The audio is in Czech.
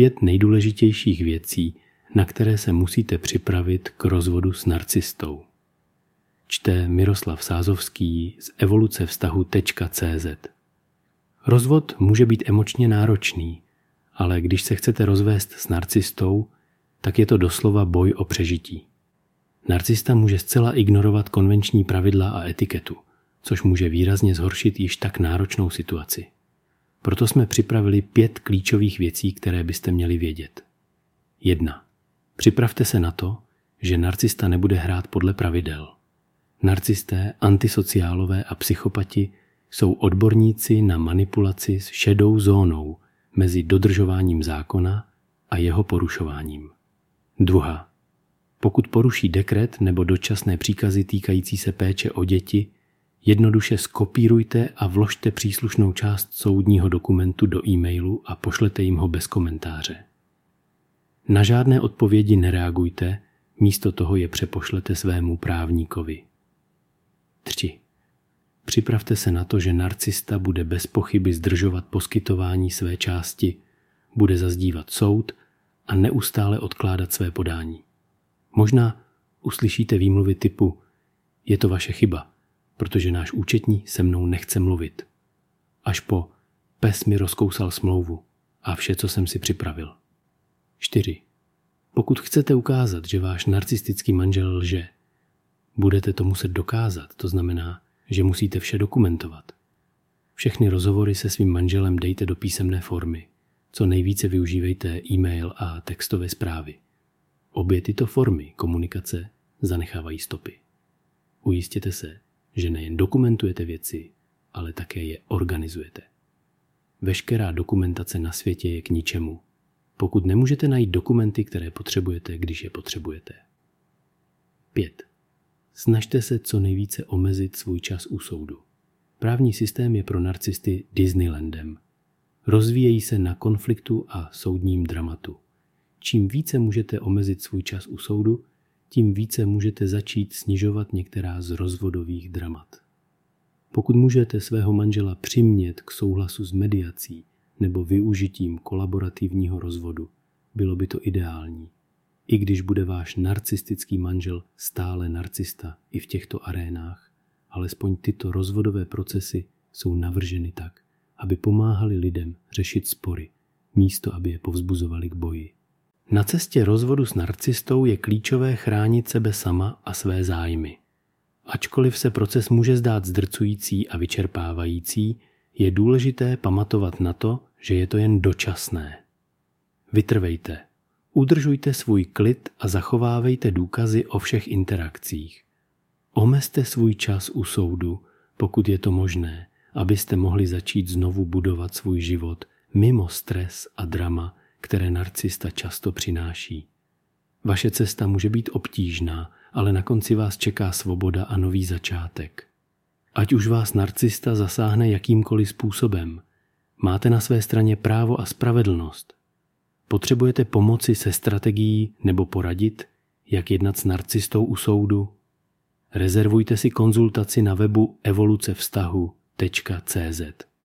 pět nejdůležitějších věcí, na které se musíte připravit k rozvodu s narcistou. Čte Miroslav Sázovský z evoluce vztahu.cz Rozvod může být emočně náročný, ale když se chcete rozvést s narcistou, tak je to doslova boj o přežití. Narcista může zcela ignorovat konvenční pravidla a etiketu, což může výrazně zhoršit již tak náročnou situaci. Proto jsme připravili pět klíčových věcí, které byste měli vědět. 1. Připravte se na to, že narcista nebude hrát podle pravidel. Narcisté, antisociálové a psychopati jsou odborníci na manipulaci s šedou zónou mezi dodržováním zákona a jeho porušováním. Druhá. Pokud poruší dekret nebo dočasné příkazy týkající se péče o děti, jednoduše skopírujte a vložte příslušnou část soudního dokumentu do e-mailu a pošlete jim ho bez komentáře. Na žádné odpovědi nereagujte, místo toho je přepošlete svému právníkovi. 3. Připravte se na to, že narcista bude bez pochyby zdržovat poskytování své části, bude zazdívat soud a neustále odkládat své podání. Možná uslyšíte výmluvy typu je to vaše chyba, protože náš účetní se mnou nechce mluvit. Až po pes mi rozkousal smlouvu a vše, co jsem si připravil. 4. Pokud chcete ukázat, že váš narcistický manžel lže, budete to muset dokázat, to znamená, že musíte vše dokumentovat. Všechny rozhovory se svým manželem dejte do písemné formy. Co nejvíce využívejte e-mail a textové zprávy. Obě tyto formy komunikace zanechávají stopy. Ujistěte se, že nejen dokumentujete věci, ale také je organizujete. Veškerá dokumentace na světě je k ničemu, pokud nemůžete najít dokumenty, které potřebujete, když je potřebujete. 5. Snažte se co nejvíce omezit svůj čas u soudu. Právní systém je pro narcisty Disneylandem. Rozvíjejí se na konfliktu a soudním dramatu. Čím více můžete omezit svůj čas u soudu, tím více můžete začít snižovat některá z rozvodových dramat. Pokud můžete svého manžela přimět k souhlasu s mediací nebo využitím kolaborativního rozvodu, bylo by to ideální. I když bude váš narcistický manžel stále narcista i v těchto arénách, alespoň tyto rozvodové procesy jsou navrženy tak, aby pomáhali lidem řešit spory, místo aby je povzbuzovali k boji. Na cestě rozvodu s narcistou je klíčové chránit sebe sama a své zájmy. Ačkoliv se proces může zdát zdrcující a vyčerpávající, je důležité pamatovat na to, že je to jen dočasné. Vytrvejte, udržujte svůj klid a zachovávejte důkazy o všech interakcích. Omezte svůj čas u soudu, pokud je to možné, abyste mohli začít znovu budovat svůj život mimo stres a drama, které narcista často přináší. Vaše cesta může být obtížná, ale na konci vás čeká svoboda a nový začátek. Ať už vás narcista zasáhne jakýmkoliv způsobem, máte na své straně právo a spravedlnost. Potřebujete pomoci se strategií nebo poradit, jak jednat s narcistou u soudu? Rezervujte si konzultaci na webu evolucevztahu.cz.